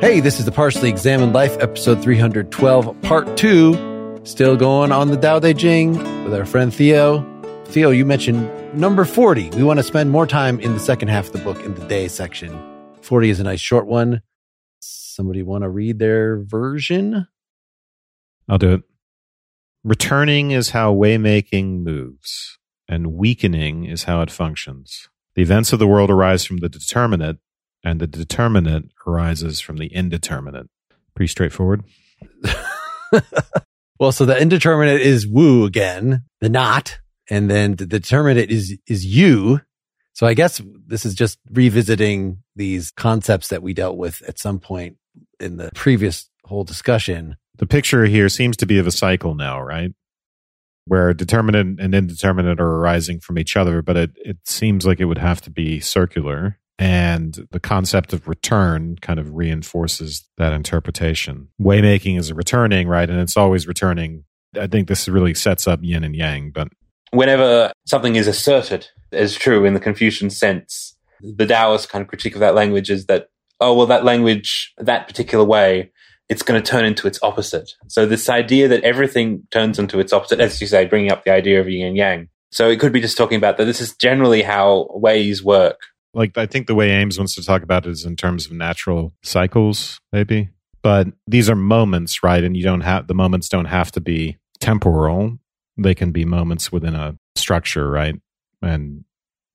Hey, this is the Partially Examined Life, episode 312, part two. Still going on the Tao Te Ching with our friend Theo. Theo, you mentioned number 40. We want to spend more time in the second half of the book in the day section. 40 is a nice short one. Somebody want to read their version? I'll do it. Returning is how waymaking moves, and weakening is how it functions. The events of the world arise from the determinate, and the determinant arises from the indeterminate. Pretty straightforward. well, so the indeterminate is wu again, the not, and then the determinate is is you. So I guess this is just revisiting these concepts that we dealt with at some point in the previous whole discussion. The picture here seems to be of a cycle now, right? Where determinate and indeterminate are arising from each other, but it, it seems like it would have to be circular. And the concept of return kind of reinforces that interpretation. Waymaking is a returning, right? And it's always returning. I think this really sets up yin and yang, but whenever something is asserted as true in the Confucian sense, the Taoist kind of critique of that language is that, oh, well, that language, that particular way, it's going to turn into its opposite. So this idea that everything turns into its opposite, as you say, bringing up the idea of yin and yang. So it could be just talking about that this is generally how ways work. Like I think the way Ames wants to talk about it is in terms of natural cycles, maybe. But these are moments, right? And you don't have the moments don't have to be temporal. They can be moments within a structure, right? And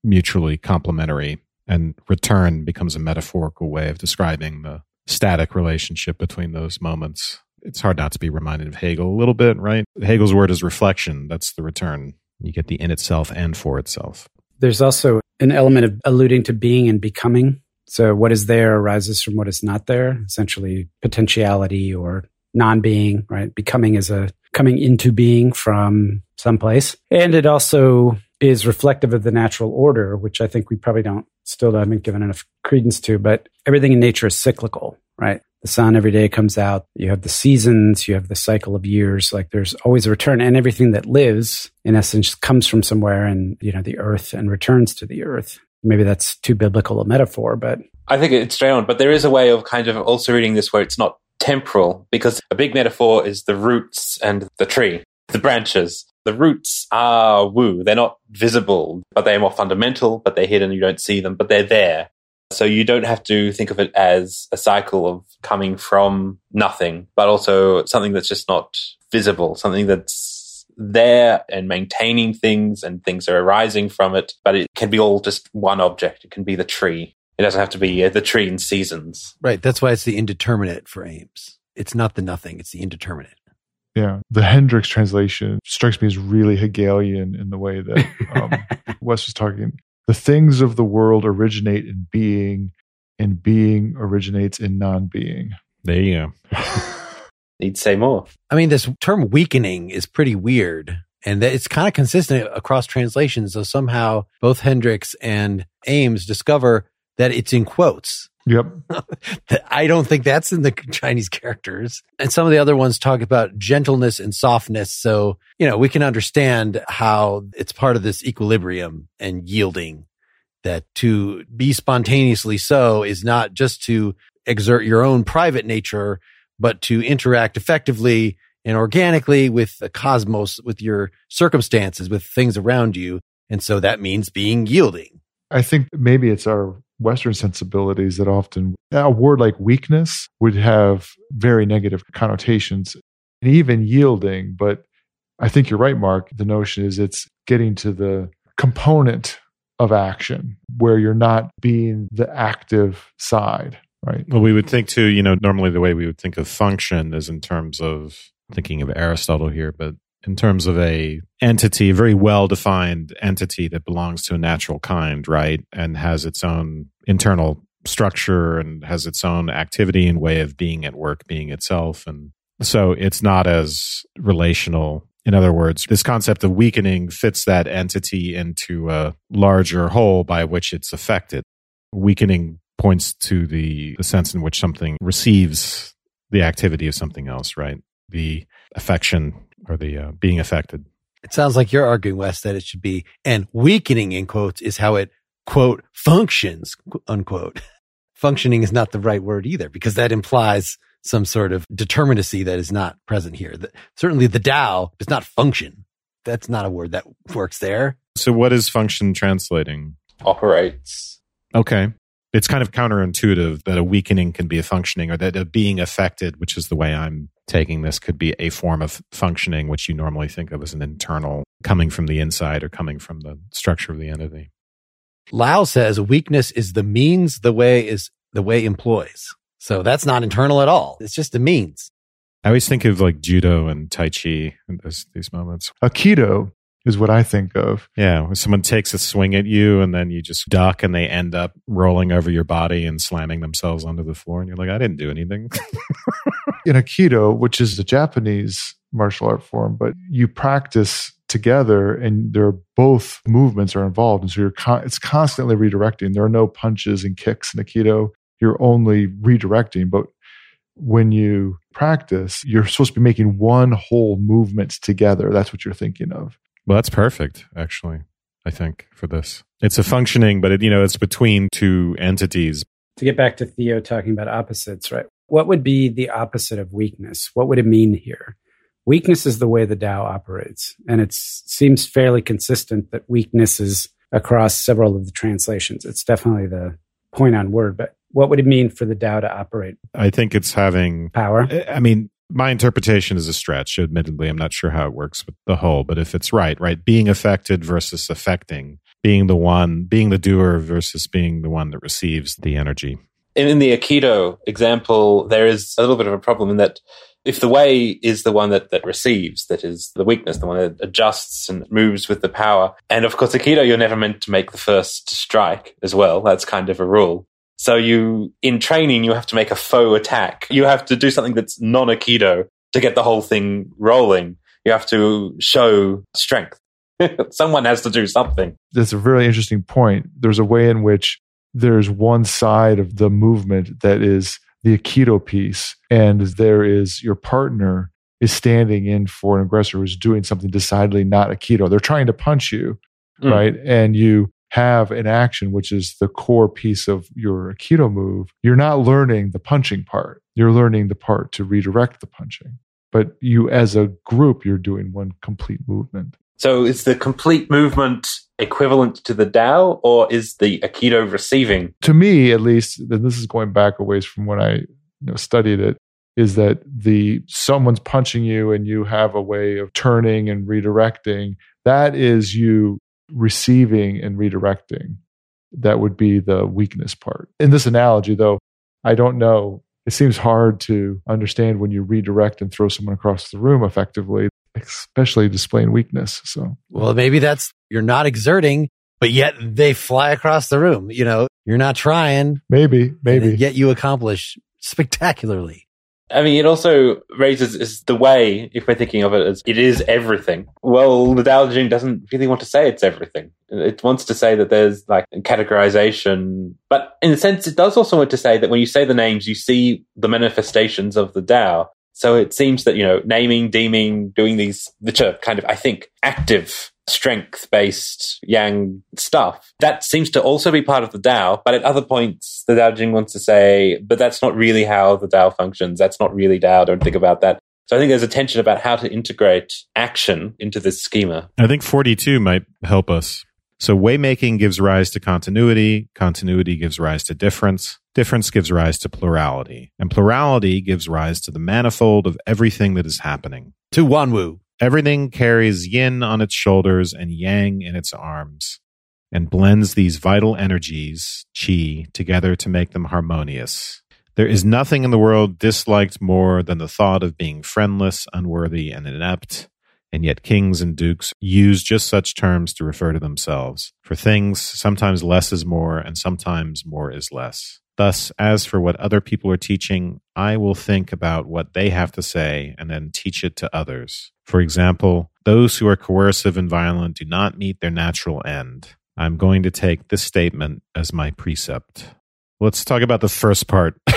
mutually complementary. And return becomes a metaphorical way of describing the static relationship between those moments. It's hard not to be reminded of Hegel a little bit, right? Hegel's word is reflection. That's the return. You get the in itself and for itself. There's also an element of alluding to being and becoming. So what is there arises from what is not there, essentially potentiality or non-being, right? Becoming is a coming into being from someplace. And it also is reflective of the natural order, which I think we probably don't still haven't given enough credence to, but everything in nature is cyclical, right? The sun every day comes out. You have the seasons, you have the cycle of years. Like there's always a return and everything that lives in essence comes from somewhere and, you know, the earth and returns to the earth. Maybe that's too biblical a metaphor, but I think it's straight on, but there is a way of kind of also reading this where it's not temporal because a big metaphor is the roots and the tree, the branches. The roots are wu. They're not visible, but they're more fundamental, but they're hidden. You don't see them, but they're there. So you don't have to think of it as a cycle of coming from nothing, but also something that's just not visible, something that's there and maintaining things and things are arising from it, but it can be all just one object. It can be the tree. It doesn't have to be uh, the tree in seasons. Right. That's why it's the indeterminate for Ames. It's not the nothing, it's the indeterminate. Yeah. The Henricks translation strikes me as really Hegelian in the way that um, Wes was talking. The things of the world originate in being, and being originates in non being. There you go. Need to say more. I mean, this term weakening is pretty weird. And it's kind of consistent across translations. So somehow both Henricks and Ames discover that it's in quotes. Yep. I don't think that's in the Chinese characters. And some of the other ones talk about gentleness and softness. So, you know, we can understand how it's part of this equilibrium and yielding that to be spontaneously so is not just to exert your own private nature, but to interact effectively and organically with the cosmos, with your circumstances, with things around you. And so that means being yielding. I think maybe it's our Western sensibilities that often a word like weakness would have very negative connotations and even yielding. But I think you're right, Mark. The notion is it's getting to the component of action where you're not being the active side, right? Well, we would think too, you know, normally the way we would think of function is in terms of thinking of Aristotle here, but in terms of a entity, a very well defined entity that belongs to a natural kind, right? And has its own internal structure and has its own activity and way of being at work, being itself. And so it's not as relational. In other words, this concept of weakening fits that entity into a larger whole by which it's affected. Weakening points to the, the sense in which something receives the activity of something else, right? The affection or the uh, being affected. It sounds like you're arguing, Wes, that it should be, and weakening in quotes is how it, quote, functions, unquote. Functioning is not the right word either because that implies some sort of determinacy that is not present here. The, certainly the Tao does not function. That's not a word that works there. So what is function translating? Operates. Okay. It's kind of counterintuitive that a weakening can be a functioning or that a being affected, which is the way I'm taking this, could be a form of functioning, which you normally think of as an internal coming from the inside or coming from the structure of the entity. Lau says weakness is the means the way is the way employs. So that's not internal at all. It's just a means. I always think of like judo and tai chi in this, these moments. Aikido is what I think of. Yeah, when someone takes a swing at you and then you just duck and they end up rolling over your body and slamming themselves onto the floor and you're like, I didn't do anything. In Aikido, which is the Japanese martial art form, but you practice together and they're both movements are involved and so you're con- it's constantly redirecting there are no punches and kicks in aikido you're only redirecting but when you practice you're supposed to be making one whole movement together that's what you're thinking of well, that's perfect, actually, I think, for this. It's a functioning, but it, you know, it's between two entities. To get back to Theo talking about opposites, right? What would be the opposite of weakness? What would it mean here? Weakness is the way the Tao operates. And it seems fairly consistent that weakness is across several of the translations. It's definitely the point on word, but what would it mean for the Tao to operate? I think it's having power. I mean, my interpretation is a stretch. Admittedly, I'm not sure how it works with the whole, but if it's right, right, being affected versus affecting, being the one, being the doer versus being the one that receives the energy. In the Aikido example, there is a little bit of a problem in that if the way is the one that, that receives, that is the weakness, the one that adjusts and moves with the power. And of course, Aikido, you're never meant to make the first strike as well. That's kind of a rule. So you, in training, you have to make a faux attack. You have to do something that's non Aikido to get the whole thing rolling. You have to show strength. Someone has to do something. That's a very interesting point. There's a way in which there's one side of the movement that is the Aikido piece, and there is your partner is standing in for an aggressor who's doing something decidedly not Aikido. They're trying to punch you, mm. right? And you have an action, which is the core piece of your Aikido move, you're not learning the punching part. You're learning the part to redirect the punching. But you, as a group, you're doing one complete movement. So is the complete movement equivalent to the Tao, or is the Aikido receiving? To me, at least, and this is going back a ways from when I you know, studied it, is that the someone's punching you and you have a way of turning and redirecting. That is you receiving and redirecting. That would be the weakness part. In this analogy, though, I don't know. It seems hard to understand when you redirect and throw someone across the room effectively, especially displaying weakness. So, well, maybe that's you're not exerting, but yet they fly across the room. You know, you're not trying. Maybe, maybe. Yet you accomplish spectacularly. I mean, it also raises is the way, if we're thinking of it as it is everything. Well, the Tao Te Ching doesn't really want to say it's everything. It wants to say that there's like categorization, but in a sense, it does also want to say that when you say the names, you see the manifestations of the Tao. So it seems that, you know, naming, deeming, doing these, which are kind of, I think, active strength based yang stuff. That seems to also be part of the Tao, but at other points, the Tao Jing wants to say, but that's not really how the Tao functions. That's not really Tao. Don't think about that. So I think there's a tension about how to integrate action into this schema. I think 42 might help us. So waymaking gives rise to continuity. Continuity gives rise to difference. Difference gives rise to plurality. And plurality gives rise to the manifold of everything that is happening. To Wanwu. Everything carries yin on its shoulders and yang in its arms, and blends these vital energies, qi, together to make them harmonious. There is nothing in the world disliked more than the thought of being friendless, unworthy, and inept. and yet kings and dukes use just such terms to refer to themselves. For things, sometimes less is more, and sometimes more is less. Thus, as for what other people are teaching, I will think about what they have to say and then teach it to others. For example, those who are coercive and violent do not meet their natural end. I'm going to take this statement as my precept. Let's talk about the first part.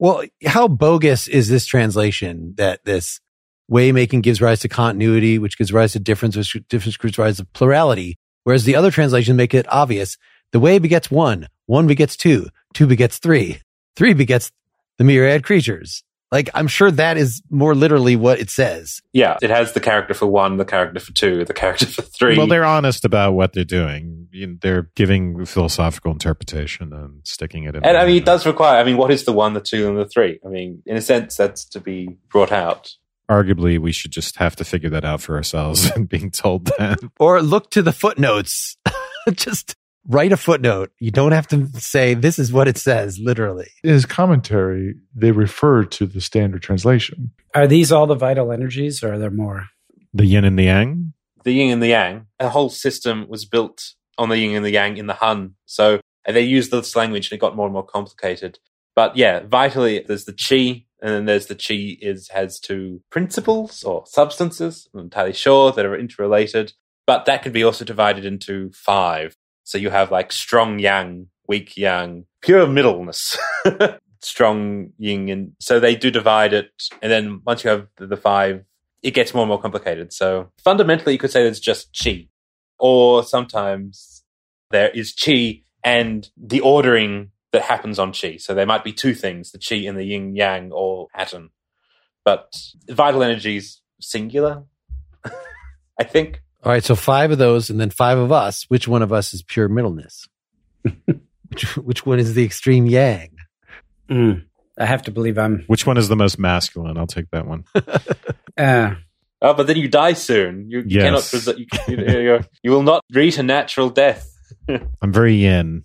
Well, how bogus is this translation that this way making gives rise to continuity, which gives rise to difference, which difference gives rise to plurality. Whereas the other translations make it obvious. The way begets one, one begets two, two begets three, three begets the myriad creatures. Like, I'm sure that is more literally what it says. Yeah, it has the character for one, the character for two, the character for three. Well, they're honest about what they're doing. You know, they're giving philosophical interpretation and sticking it in. and I mean, it does require. I mean, what is the one, the two, and the three? I mean, in a sense, that's to be brought out. Arguably, we should just have to figure that out for ourselves and being told that. Or look to the footnotes. Just write a footnote. You don't have to say this is what it says, literally. In his commentary, they refer to the standard translation. Are these all the vital energies or are there more? The yin and the yang. The yin and the yang. The whole system was built on the yin and the yang in the Han. So and they used this language, and it got more and more complicated. But yeah, vitally, there's the chi, and then there's the chi is has two principles or substances. I'm not entirely sure that are interrelated, but that can be also divided into five. So you have like strong yang, weak yang, pure middleness, strong yin, and so they do divide it. And then once you have the, five, it gets more and more complicated. So fundamentally, you could say there's just chi, or sometimes there is chi and the ordering that happens on chi. So there might be two things: the chi and the yin yang, or atom. But vital energy is singular, I think. All right. So five of those and then five of us. Which one of us is pure middleness? which, which one is the extreme yang? Mm, I have to believe I'm. Which one is the most masculine? I'll take that one. Uh, Oh, but then you die soon. You, you Yes. cannot. Pres- you, you, you, you will not reach a natural death. I'm very yin.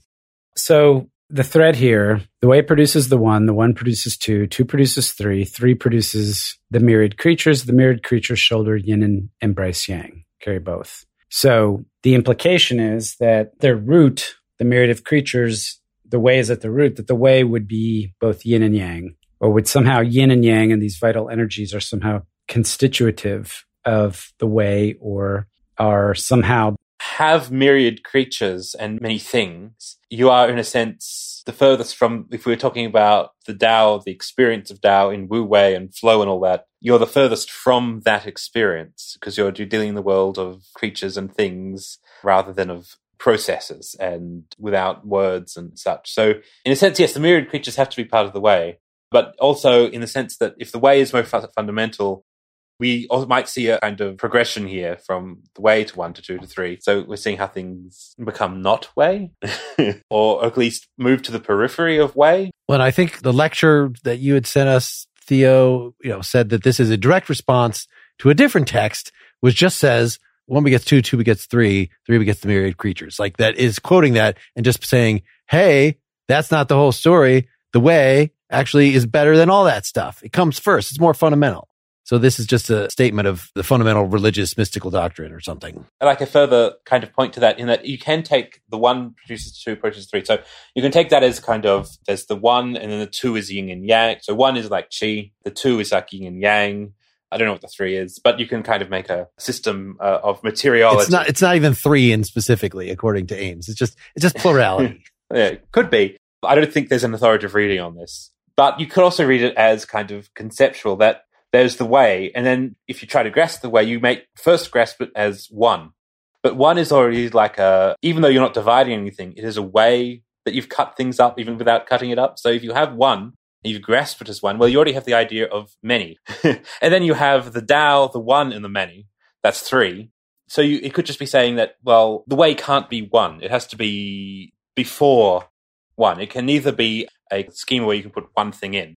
so the thread here, the way it produces the one, the one produces two, two produces three, three produces the myriad creatures, the myriad creatures shoulder yin and embrace yang, carry both. So the implication is that their root, the myriad of creatures, the way is at the root, that the way would be both yin and yang, or would somehow yin and yang and these vital energies are somehow constitutive of the way or are somehow have myriad creatures and many things, you are, in a sense, the furthest from, if we were talking about the Tao, the experience of Tao in Wu Wei and flow and all that, you're the furthest from that experience because you're dealing in the world of creatures and things rather than of processes and without words and such. So, in a sense, yes, the myriad creatures have to be part of the way, but also in the sense that if the way is more fu- fundamental, we might see a kind of progression here from the way to one to two to three. So we're seeing how things become not way, or at least move to the periphery of way. Well, I think the lecture that you had sent us, Theo, you know, said that this is a direct response to a different text, which just says one begets two, two begets three, three begets the myriad creatures. Like that is quoting that and just saying, hey, that's not the whole story. The way actually is better than all that stuff. It comes first. It's more fundamental. So this is just a statement of the fundamental religious mystical doctrine or something. I like a further kind of point to that in that you can take the one produces two, produces three. So you can take that as kind of there's the one and then the two is yin and yang. So one is like chi, the two is like yin and yang. I don't know what the three is, but you can kind of make a system uh, of materiality. It's not, it's not even three in specifically according to Ames. It's just, it's just plurality. Yeah, it could be. I don't think there's an authoritative reading on this. But you could also read it as kind of conceptual that there's the way, and then if you try to grasp the way, you make first grasp it as one. But one is already like a, even though you're not dividing anything, it is a way that you've cut things up even without cutting it up. So if you have one, and you grasp it as one, well, you already have the idea of many. and then you have the Tao, the one, and the many. That's three. So you, it could just be saying that, well, the way can't be one. It has to be before one. It can neither be a schema where you can put one thing in.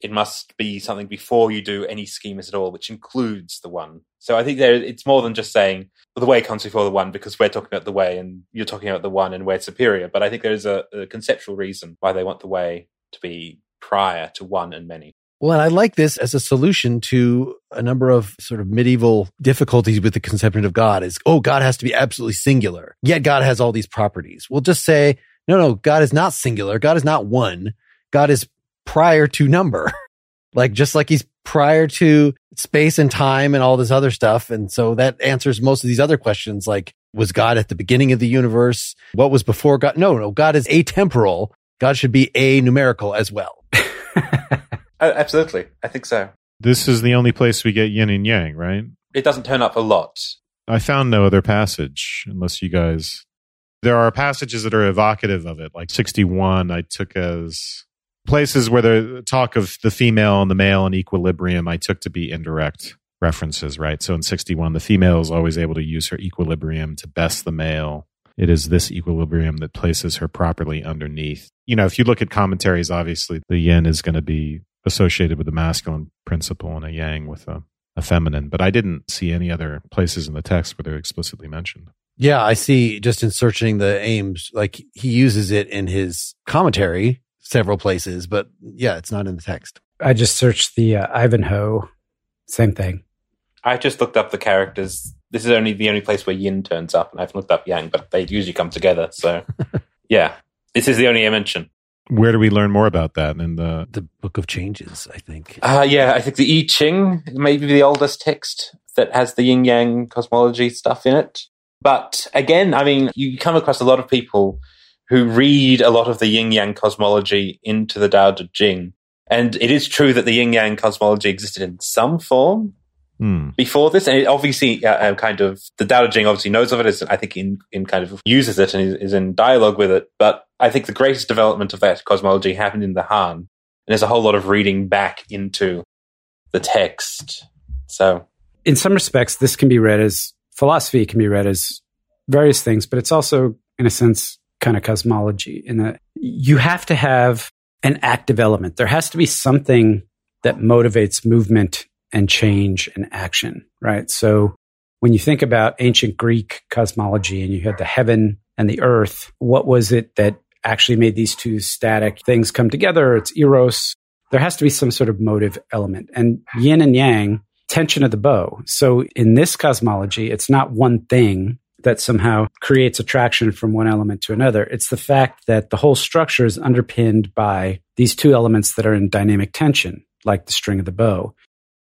It must be something before you do any schemas at all, which includes the one. So I think there, it's more than just saying the way comes before the one because we're talking about the way and you're talking about the one and we're superior. But I think there is a, a conceptual reason why they want the way to be prior to one and many. Well, and I like this as a solution to a number of sort of medieval difficulties with the conception of God is, oh, God has to be absolutely singular. Yet God has all these properties. We'll just say, no, no, God is not singular. God is not one. God is prior to number. like just like he's prior to space and time and all this other stuff. And so that answers most of these other questions like, was God at the beginning of the universe? What was before God? No, no, God is atemporal. God should be a numerical as well. Oh, absolutely. I think so. This is the only place we get yin and yang, right? It doesn't turn up a lot. I found no other passage, unless you guys. There are passages that are evocative of it, like 61, I took as places where the talk of the female and the male in equilibrium, I took to be indirect references, right? So in 61, the female is always able to use her equilibrium to best the male. It is this equilibrium that places her properly underneath. You know, if you look at commentaries, obviously the yin is going to be associated with the masculine principle and a yang with a, a feminine. But I didn't see any other places in the text where they're explicitly mentioned. Yeah, I see just in searching the Ames, like he uses it in his commentary several places, but yeah, it's not in the text. I just searched the uh, Ivanhoe. Same thing. I just looked up the characters. This is only the only place where yin turns up, and I've looked up yang, but they usually come together. So, yeah, this is the only I mention. Where do we learn more about that in the The Book of Changes, I think. Uh, yeah, I think the I Ching may be the oldest text that has the yin yang cosmology stuff in it. But again, I mean, you come across a lot of people who read a lot of the yin yang cosmology into the Tao Te Ching. And it is true that the yin yang cosmology existed in some form hmm, before this, and it obviously, uh, uh, kind of, the Tao Te Ching obviously knows of it. it. Is I think in, in kind of uses it and is, is in dialogue with it. But I think the greatest development of that cosmology happened in the Han, and there's a whole lot of reading back into the text. So in some respects, this can be read as philosophy, it can be read as various things, but it's also, in a sense, kind of cosmology in that you have to have an active element. There has to be something that motivates movement and change and action, right? So when you think about ancient Greek cosmology and you had the heaven and the earth, what was it that actually made these two static things come together? It's eros. There has to be some sort of motive element. And yin and yang tension of the bow. So in this cosmology, it's not one thing that somehow creates attraction from one element to another. It's the fact that the whole structure is underpinned by these two elements that are in dynamic tension, like the string of the bow.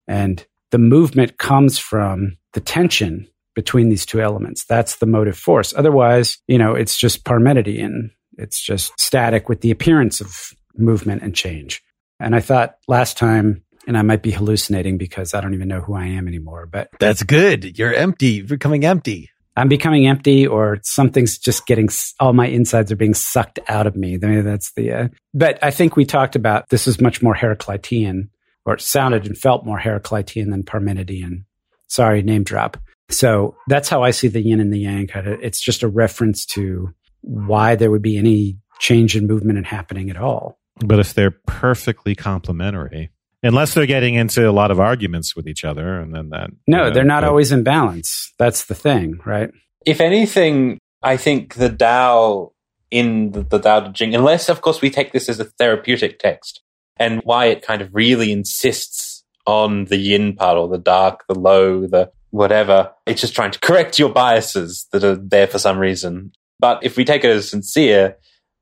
And the movement comes from the tension between these two elements. That's the motive force. Otherwise, you know, it's just Parmenidean. It's just static with the appearance of movement and change. And I thought last time and I might be hallucinating because I don't even know who I am anymore. But That's good. You're empty. You're becoming empty. I'm becoming empty, or something's just getting all my insides are being sucked out of me. Maybe that's the. Uh, but I think we talked about this is much more Heraclitean, or it sounded and felt more Heraclitean than Parmenidean. Sorry, name drop. So that's how I see the yin and the yang. Kind of, it's just a reference to why there would be any change in movement and happening at all. But if they're perfectly complementary, unless they're getting into a lot of arguments with each other, and then that No, you know, they're not but- always in balance. That's the thing, right? if anything, I think the Tao in the, the Tao Te Ching, unless of course we take this as a therapeutic text, and why it kind of really insists on the yin part or the dark, the low, the whatever. It's just trying to correct your biases that are there for some reason. But if we take it as sincere,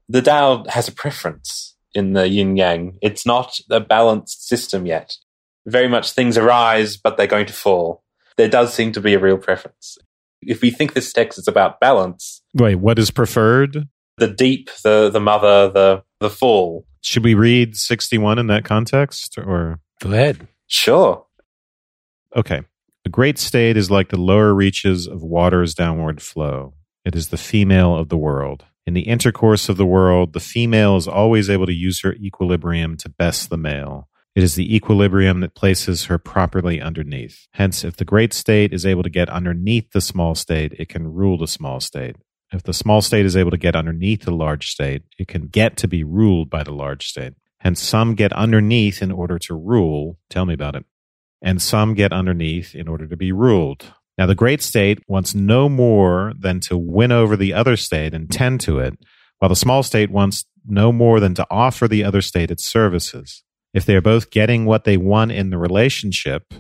the Tao has a preference in the yin yang. It's not a balanced system yet. Very much things arise, but they're going to fall. There does seem to be a real preference. If we think this text is about balance, Wait, what is preferred? the deep, the the mother, the the fall. Should we read 61 in that context or Go ahead. Sure. Okay. A great state is like the lower reaches of water's downward flow. It is the female of the world. In the intercourse of the world, the female is always able to use her equilibrium to best the male. It is the equilibrium that places her properly underneath. Hence, if the great state is able to get underneath the small state, it can rule the small state. If the small state is able to get underneath the large state, it can get to be ruled by the large state. Hence, some get underneath in order to rule. Tell me about it and some get underneath in order to be ruled. Now, the great state wants no more than to win over the other state and tend to it, while the small state wants no more than to offer the other state its services. If they are both getting what they want in the relationship,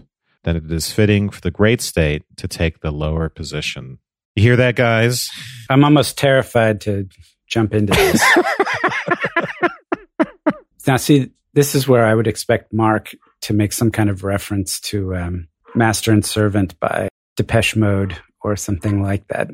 then it is fitting for the great state to take the lower position. You hear that, guys? I'm almost terrified to jump into this. now, see, this is where I would expect Mark to make some kind of reference to um, Master and Servant by Depeche Mode or something like that.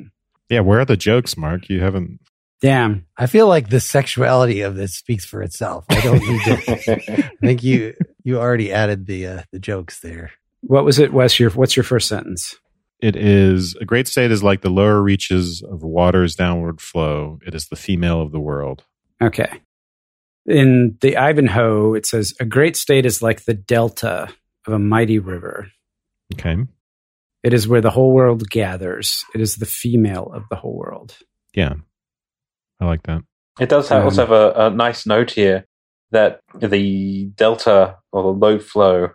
Yeah, where are the jokes, Mark? You haven't. Damn. I feel like the sexuality of this speaks for itself. I don't need to. I think you you already added the uh, the jokes there. What was it, Wes? Your, what's your first sentence? It is a great state is like the lower reaches of water's downward flow. It is the female of the world. Okay. In the Ivanhoe, it says, A great state is like the delta of a mighty river. Okay. It is where the whole world gathers. It is the female of the whole world. Yeah. I like that. It does have, Um, also have a, a nice note here that the delta or the low flow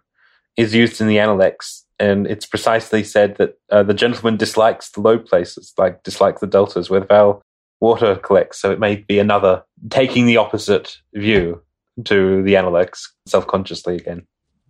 is used in the Analects, and it's precisely said that uh, the gentleman dislikes the low places, like dislikes the deltas where the foul water collects. So it may be another taking the opposite view to the Analects self consciously again,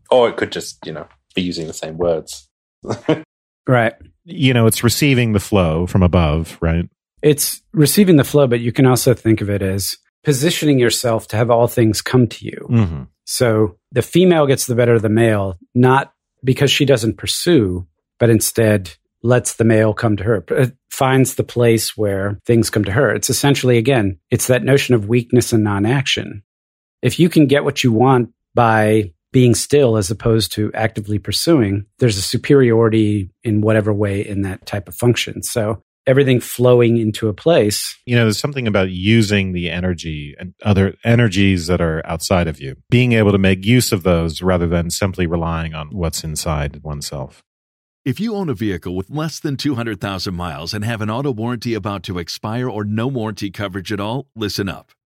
or it could just you know be using the same words. Right. You know, it's receiving the flow from above, right? It's receiving the flow, but you can also think of it as positioning yourself to have all things come to you. Mm-hmm. So the female gets the better of the male, not because she doesn't pursue, but instead lets the male come to her, It finds the place where things come to her. It's essentially, again, it's that notion of weakness and non action. If you can get what you want by being still as opposed to actively pursuing, there's a superiority in whatever way in that type of function. So everything flowing into a place. You know, there's something about using the energy and other energies that are outside of you, being able to make use of those rather than simply relying on what's inside oneself. If you own a vehicle with less than 200,000 miles and have an auto warranty about to expire or no warranty coverage at all, listen up.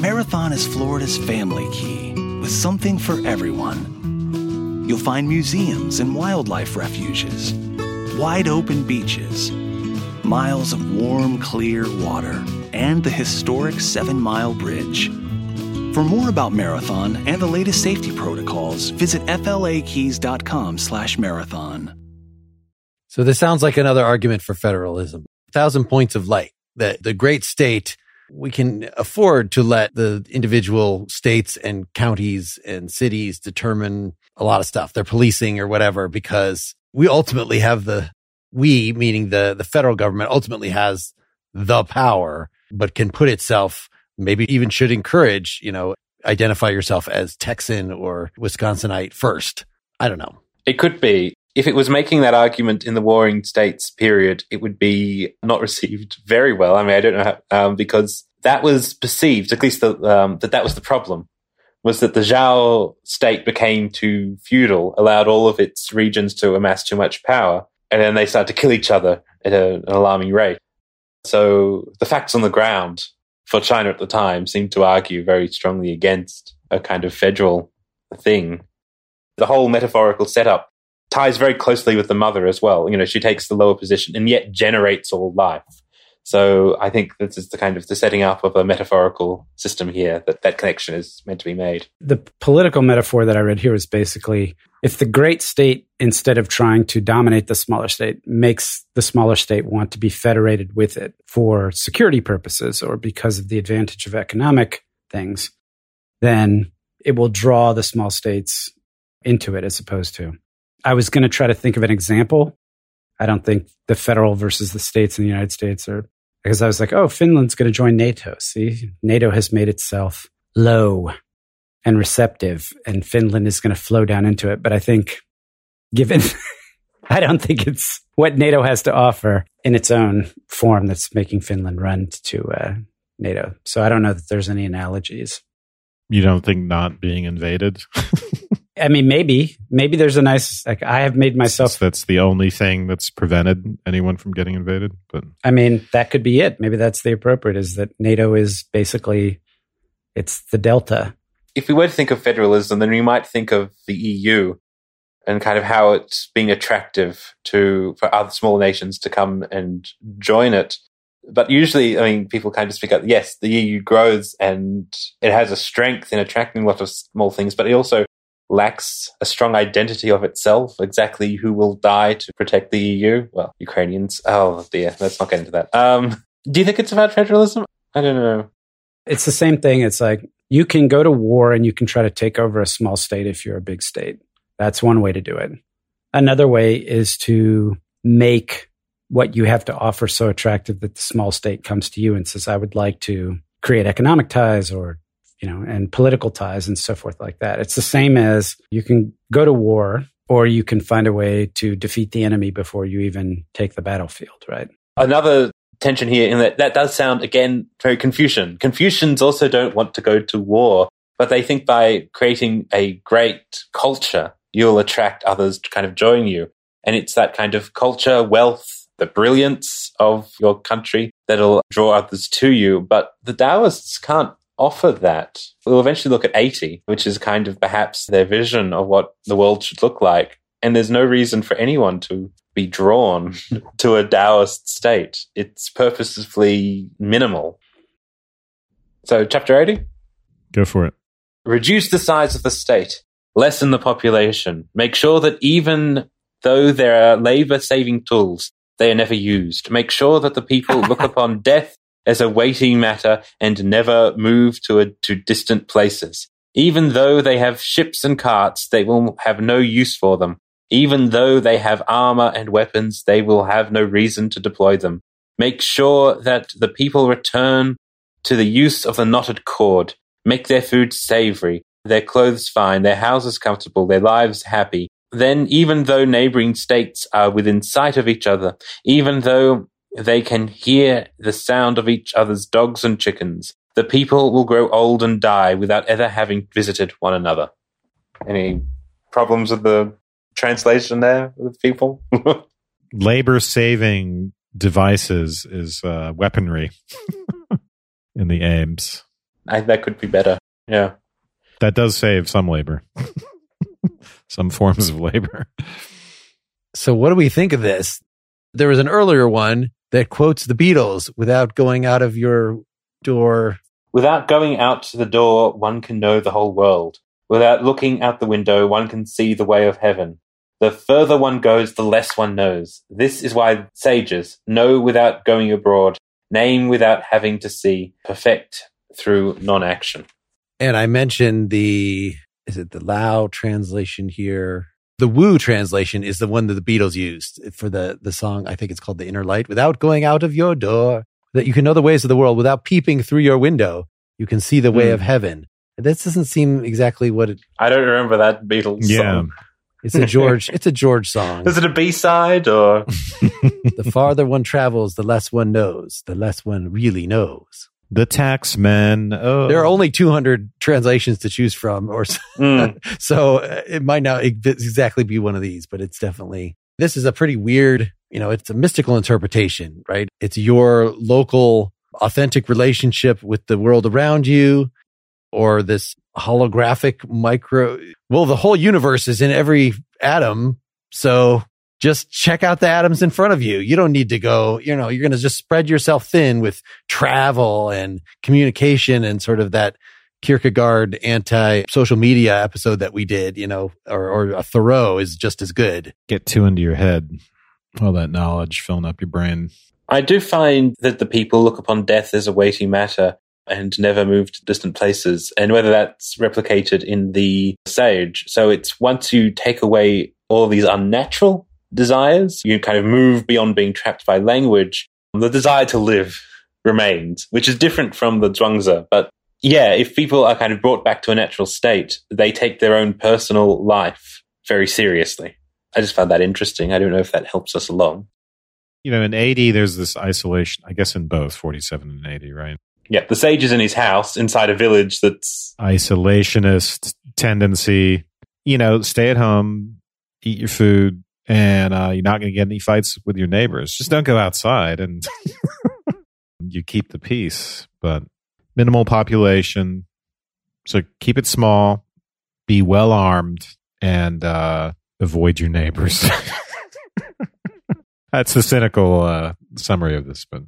Marathon is Florida's family key with something for everyone. You'll find museums and wildlife refuges, wide open beaches, miles of warm, clear water, and the historic Seven Mile Bridge. For more about Marathon and the latest safety protocols, visit flakeys.com/marathon. So this sounds like another argument for federalism. A thousand points of light that the great state, we can afford to let the individual states and counties and cities determine a lot of stuff, their policing or whatever, because we ultimately have the, we, meaning the, the federal government ultimately has the power, but can put itself, maybe even should encourage, you know, identify yourself as Texan or Wisconsinite first. I don't know. It could be. If it was making that argument in the Warring States period, it would be not received very well. I mean, I don't know how, um, because that was perceived, at least the, um, that that was the problem, was that the Zhao state became too feudal, allowed all of its regions to amass too much power, and then they started to kill each other at a, an alarming rate. So the facts on the ground for China at the time seemed to argue very strongly against a kind of federal thing. The whole metaphorical setup ties very closely with the mother as well. You know, she takes the lower position and yet generates all life. So I think this is the kind of the setting up of a metaphorical system here that that connection is meant to be made. The political metaphor that I read here is basically if the great state, instead of trying to dominate the smaller state, makes the smaller state want to be federated with it for security purposes or because of the advantage of economic things, then it will draw the small states into it as opposed to. I was going to try to think of an example. I don't think the federal versus the states in the United States are because I was like, oh, Finland's going to join NATO. See, NATO has made itself low and receptive, and Finland is going to flow down into it. But I think, given, I don't think it's what NATO has to offer in its own form that's making Finland run to uh, NATO. So I don't know that there's any analogies. You don't think not being invaded? I mean, maybe, maybe there's a nice, like, I have made myself, that's the only thing that's prevented anyone from getting invaded. But I mean, that could be it. Maybe that's the appropriate is that NATO is basically, it's the Delta. If we were to think of federalism, then we might think of the EU and kind of how it's being attractive to for other small nations to come and join it. But usually, I mean, people kind of speak up. Yes, the EU grows and it has a strength in attracting a lot of small things, but it also lacks a strong identity of itself. Exactly who will die to protect the EU? Well, Ukrainians. Oh dear, let's not get into that. Um, do you think it's about federalism? I don't know. It's the same thing. It's like you can go to war and you can try to take over a small state if you're a big state. That's one way to do it. Another way is to make what you have to offer so attractive that the small state comes to you and says, I would like to create economic ties or, you know, and political ties and so forth like that. It's the same as you can go to war or you can find a way to defeat the enemy before you even take the battlefield, right? Another tension here in that that does sound again very Confucian. Confucians also don't want to go to war, but they think by creating a great culture, you'll attract others to kind of join you. And it's that kind of culture, wealth, the brilliance of your country that'll draw others to you. But the Taoists can't offer that. We'll eventually look at 80, which is kind of perhaps their vision of what the world should look like. And there's no reason for anyone to be drawn to a Taoist state. It's purposefully minimal. So, chapter 80? go for it. reduce the size of the state, lessen the population, make sure that even though there are labor saving tools, they are never used. Make sure that the people look upon death as a weighty matter and never move to, a, to distant places. Even though they have ships and carts, they will have no use for them. Even though they have armor and weapons, they will have no reason to deploy them. Make sure that the people return to the use of the knotted cord. Make their food savory, their clothes fine, their houses comfortable, their lives happy. Then, even though neighboring states are within sight of each other, even though they can hear the sound of each other's dogs and chickens, the people will grow old and die without ever having visited one another. Any problems with the translation there with people? Labor saving devices is uh, weaponry in the Ames. I, that could be better. Yeah. That does save some labor, some forms of labor. So, what do we think of this? There was an earlier one that quotes the Beatles without going out of your door. Without going out to the door, one can know the whole world. Without looking out the window, one can see the way of heaven. The further one goes, the less one knows. This is why sages know without going abroad, name without having to see, perfect through non action. And I mentioned the, is it the Lau translation here? The Wu translation is the one that the Beatles used for the, the song. I think it's called The Inner Light. Without going out of your door, that you can know the ways of the world without peeping through your window. You can see the way Hmm. of heaven. This doesn't seem exactly what it, I don't remember that Beatles Yeah. song. it's a George, it's a George song. Is it a B side or? the farther one travels, the less one knows, the less one really knows. The Taxman. Oh, There are only 200 translations to choose from, or so, Mm. so uh, it might not exactly be one of these, but it's definitely, this is a pretty weird, you know, it's a mystical interpretation, right? It's your local authentic relationship with the world around you or this holographic micro. Well, the whole universe is in every atom. So just check out the atoms in front of you. You don't need to go, you know, you're going to just spread yourself thin with travel and communication and sort of that Kierkegaard anti social media episode that we did, you know, or, or a Thoreau is just as good. get two into your head. All that knowledge filling up your brain. I do find that the people look upon death as a weighty matter and never move to distant places, and whether that's replicated in the sage. So it's once you take away all these unnatural desires, you kind of move beyond being trapped by language. The desire to live remains, which is different from the Zhuangzi. But yeah, if people are kind of brought back to a natural state, they take their own personal life very seriously. I just found that interesting. I don't know if that helps us along. You know, in 80, there's this isolation, I guess in both 47 and 80, right? Yeah, the sage is in his house inside a village that's Isolationist tendency. You know, stay at home, eat your food, and uh, you're not going to get any fights with your neighbors. Just don't go outside and you keep the peace. But minimal population. So keep it small, be well armed, and uh, avoid your neighbors. That's the cynical uh, summary of this, but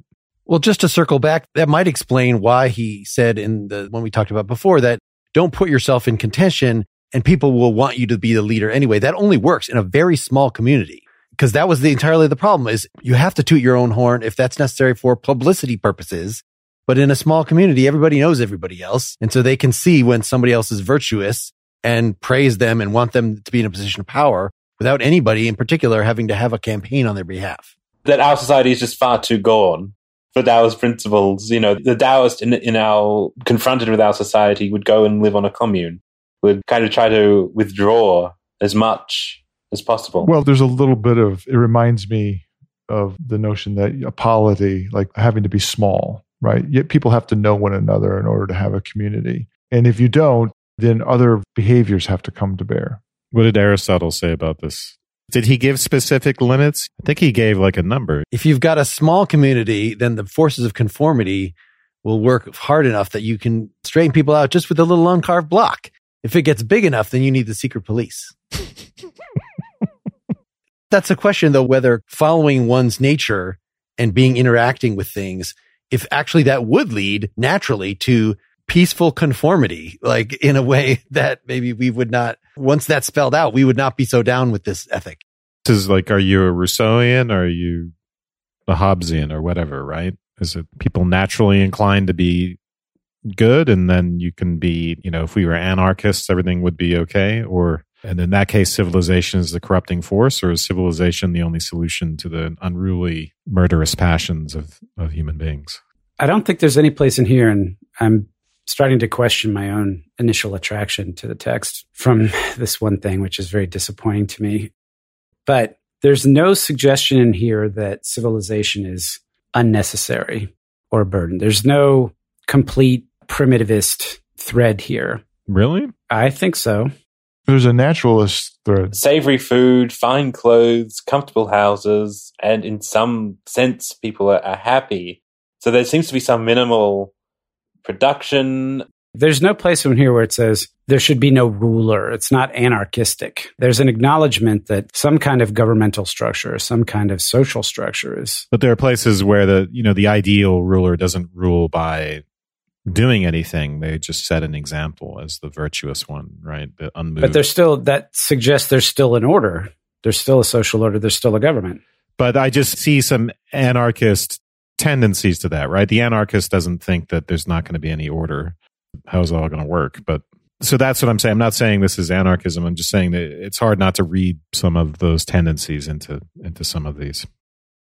Well, just to circle back, that might explain why he said in the when we talked about before that don't put yourself in contention and people will want you to be the leader anyway. That only works in a very small community because that was the entirely the problem is you have to toot your own horn if that's necessary for publicity purposes. But in a small community, everybody knows everybody else. And so they can see when somebody else is virtuous and praise them and want them to be in a position of power without anybody in particular having to have a campaign on their behalf. that our society is just far too gone for Taoist principles. You know, the Taoist in, in our confronted with our society would go and live on a commune, would kind of try to withdraw as much as possible. Well, there's a little bit of it reminds me of the notion that a polity, like having to be small, right? Yet people have to know one another in order to have a community. And if you don't, then other behaviors have to come to bear. what did Aristotle say about this? Did he give specific limits? I think he gave like a number. If you've got a small community, then the forces of conformity will work hard enough that you can straighten people out just with a little uncarved block. If it gets big enough, then you need the secret police. That's a question though, whether following one's nature and being interacting with things, if actually that would lead naturally to peaceful conformity, like in a way that maybe we would not, once that's spelled out, we would not be so down with this ethic. This is like, are you a Rousseauian or are you a Hobbesian or whatever, right? Is it people naturally inclined to be good and then you can be, you know, if we were anarchists, everything would be okay? Or, and in that case, civilization is the corrupting force or is civilization the only solution to the unruly, murderous passions of, of human beings? I don't think there's any place in here, and I'm starting to question my own initial attraction to the text from this one thing, which is very disappointing to me. But there's no suggestion in here that civilization is unnecessary or a burden. There's no complete primitivist thread here. Really? I think so. There's a naturalist thread. Savory food, fine clothes, comfortable houses, and in some sense, people are, are happy. So there seems to be some minimal production. There's no place in here where it says there should be no ruler. It's not anarchistic. There's an acknowledgement that some kind of governmental structure, some kind of social structure is. But there are places where the, you know, the ideal ruler doesn't rule by doing anything. They just set an example as the virtuous one, right? The unmoved. But there's still, that suggests there's still an order. There's still a social order. There's still a government. but I just see some anarchist tendencies to that, right? The anarchist doesn't think that there's not going to be any order. How's it all going to work? But so that's what I'm saying. I'm not saying this is anarchism. I'm just saying that it's hard not to read some of those tendencies into into some of these.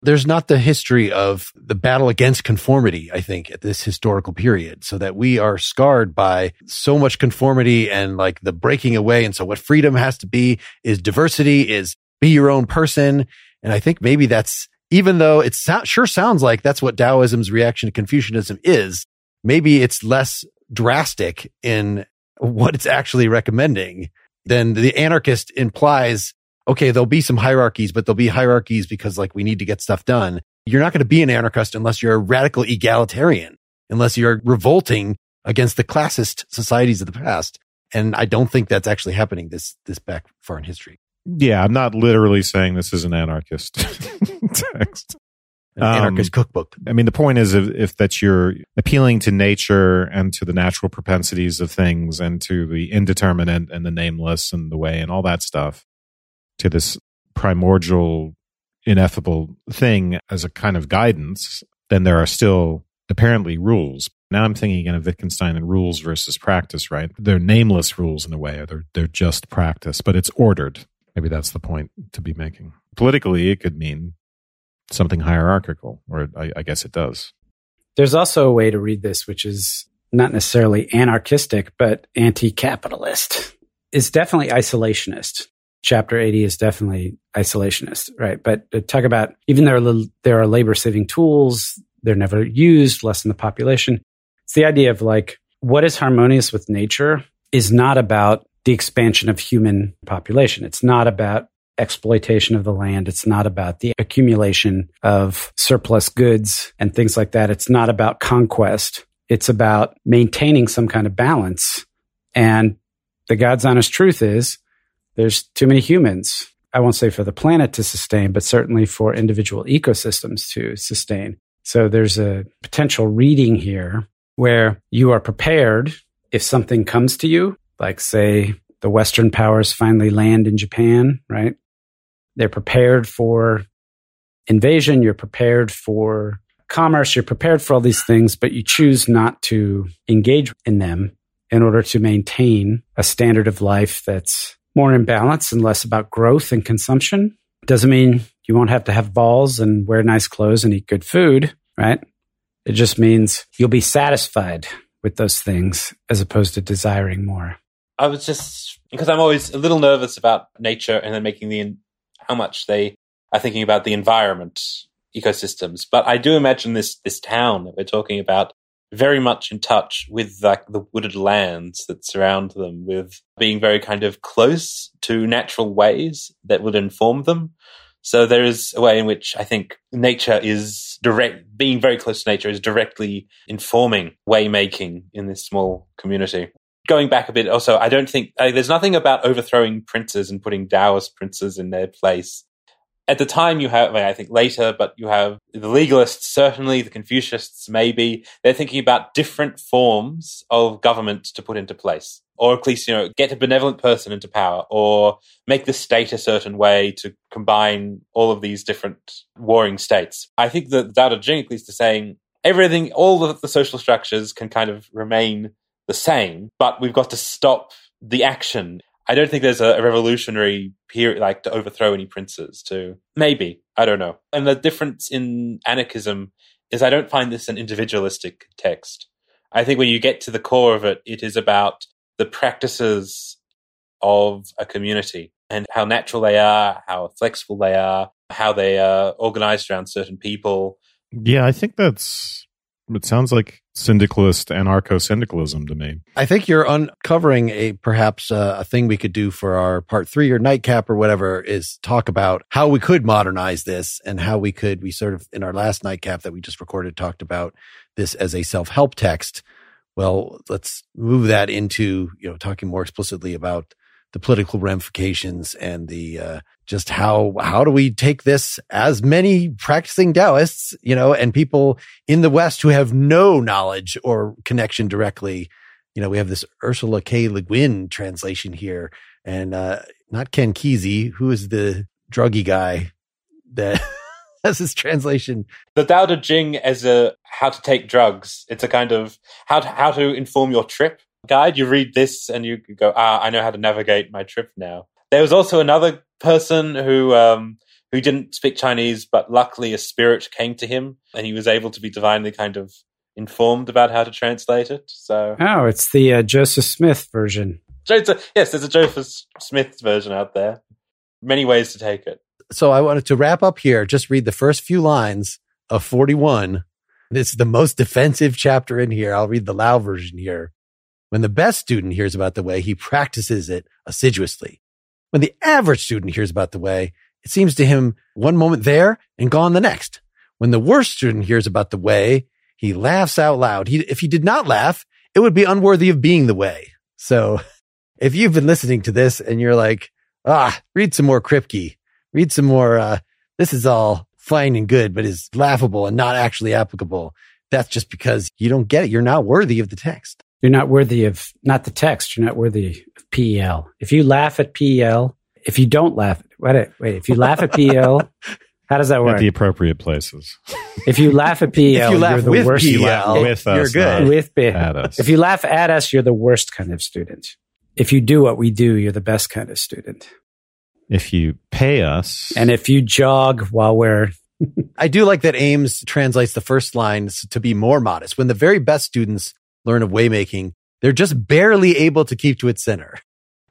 There's not the history of the battle against conformity, I think, at this historical period, so that we are scarred by so much conformity and like the breaking away. And so what freedom has to be is diversity, is be your own person. And I think maybe that's, even though it so- sure sounds like that's what Taoism's reaction to Confucianism is, maybe it's less drastic in what it's actually recommending than the anarchist implies okay, there'll be some hierarchies, but there'll be hierarchies because like we need to get stuff done. You're not going to be an anarchist unless you're a radical egalitarian, unless you're revolting against the classist societies of the past. And I don't think that's actually happening this, this back far in history. Yeah, I'm not literally saying this is an anarchist text. An Um, anarchist cookbook. I mean, the point is if, if that you're appealing to nature and to the natural propensities of things and to the indeterminate and the nameless and the way and all that stuff, to this primordial, ineffable thing as a kind of guidance, then there are still apparently rules. Now I'm thinking again of Wittgenstein and rules versus practice, right? They're nameless rules in a way. Or they're, they're just practice, but it's ordered. Maybe that's the point to be making. Politically, it could mean something hierarchical, or I, I guess it does. There's also a way to read this, which is not necessarily anarchistic, but anti capitalist. It's definitely isolationist. Chapter 80 is definitely isolationist, right? But to talk about even little, there are labor saving tools, they're never used, lessen the population. It's the idea of like what is harmonious with nature is not about the expansion of human population. It's not about exploitation of the land. It's not about the accumulation of surplus goods and things like that. It's not about conquest. It's about maintaining some kind of balance. And the God's honest truth is there's too many humans. I won't say for the planet to sustain, but certainly for individual ecosystems to sustain. So there's a potential reading here where you are prepared if something comes to you, like say the Western powers finally land in Japan, right? They're prepared for invasion. You're prepared for commerce. You're prepared for all these things, but you choose not to engage in them in order to maintain a standard of life that's more in balance and less about growth and consumption. Doesn't mean you won't have to have balls and wear nice clothes and eat good food, right? It just means you'll be satisfied with those things as opposed to desiring more. I was just because I'm always a little nervous about nature and then making the how much they are thinking about the environment ecosystems. But I do imagine this this town that we're talking about very much in touch with like the wooded lands that surround them, with being very kind of close to natural ways that would inform them. So there is a way in which I think nature is direct, being very close to nature is directly informing way making in this small community. Going back a bit, also, I don't think uh, there's nothing about overthrowing princes and putting Taoist princes in their place at the time you have I think later, but you have the legalists, certainly the Confucianists, maybe they're thinking about different forms of government to put into place, or at least you know get a benevolent person into power, or make the state a certain way to combine all of these different warring states. I think that Dao De Jing at least is saying everything, all of the social structures can kind of remain the same, but we've got to stop the action I don't think there's a, revolutionary period like to overthrow any princes. To maybe I don't know. And the difference in anarchism is I don't find this an individualistic text. I think when you get to the core of it, it is about the practices of a community and how natural they are, how flexible they are, how they are organized around certain people. Yeah, I think that's it sounds like syndicalist anarcho syndicalism to me. I think you're uncovering a perhaps uh, a thing we could do for our part three or nightcap or whatever is talk about how we could modernize this and how we could. We sort of in our last nightcap that we just recorded talked about this as a self help text. Well, let's move that into you know talking more explicitly about the political ramifications and the uh, just how how do we take this as many practicing Taoists, you know, and people in the West who have no knowledge or connection directly. You know, we have this Ursula K. Le Guin translation here, and uh, not Ken Kesey, who is the druggy guy that has this translation. The Tao Te Ching as a how to take drugs. It's a kind of how to, how to inform your trip guide, you read this and you go, ah, I know how to navigate my trip now. There was also another person who um, who didn't speak Chinese, but luckily a spirit came to him and he was able to be divinely kind of informed about how to translate it. So oh, it's the uh, Joseph Smith version. Joseph, yes, there's a Joseph Smith version out there. Many ways to take it. So I wanted to wrap up here. Just read the first few lines of 41. This is the most defensive chapter in here. I'll read the Lau version here. When the best student hears about the way, he practices it assiduously. When the average student hears about the way, it seems to him one moment there and gone the next. When the worst student hears about the way, he laughs out loud. He, if he did not laugh, it would be unworthy of being the way. So if you've been listening to this and you're like, ah, read some more Kripke, read some more, uh, this is all fine and good, but is laughable and not actually applicable. That's just because you don't get it. You're not worthy of the text. You're not worthy of, not the text, you're not worthy of PEL. If you laugh at PEL, if you don't laugh, wait, wait, if you laugh at PEL, how does that work? At the appropriate places. If you laugh at PEL, you laugh are the with worst. PEL, you laugh with you're good. with PEL. at us. If you laugh at us, you're the worst kind of student. If you do what we do, you're the best kind of student. If you pay us, And if you jog while we're I do like that Ames translates the first lines to be more modest. When the very best students learn of waymaking, they're just barely able to keep to its center.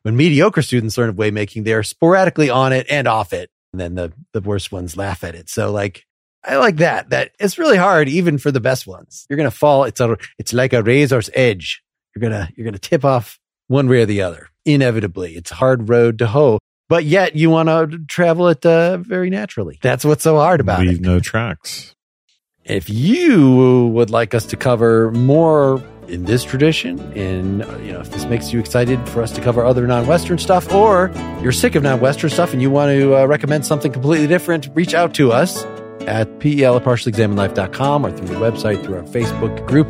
When mediocre students learn of waymaking, they are sporadically on it and off it. And then the, the worst ones laugh at it. So like I like that. That it's really hard, even for the best ones. You're gonna fall. It's a it's like a razor's edge. You're gonna you're gonna tip off one way or the other. Inevitably, it's a hard road to hoe. But yet, you want to travel it uh, very naturally. That's what's so hard about Leave it. Leave no tracks. If you would like us to cover more in this tradition, and you know, if this makes you excited for us to cover other non-Western stuff, or you're sick of non-Western stuff and you want to uh, recommend something completely different, reach out to us at pel at partiallyexaminedlife.com or through the website, through our Facebook group.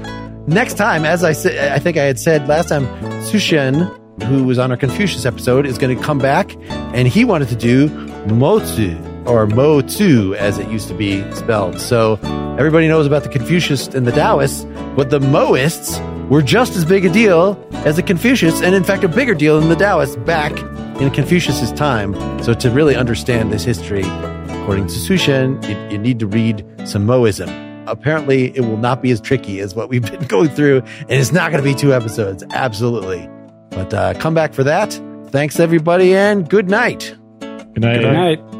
Next time, as I said, I think I had said last time, Sushen, who was on our Confucius episode, is going to come back, and he wanted to do Mozi or Mo Tzu, as it used to be spelled. So everybody knows about the Confucius and the Taoists, but the Moists were just as big a deal as the Confucius, and in fact, a bigger deal than the Taoists back in Confucius's time. So to really understand this history, according to Sushen, you, you need to read some Moism. Apparently, it will not be as tricky as what we've been going through, and it's not going to be two episodes. Absolutely. But uh, come back for that. Thanks, everybody, and good night. Good night. Good night.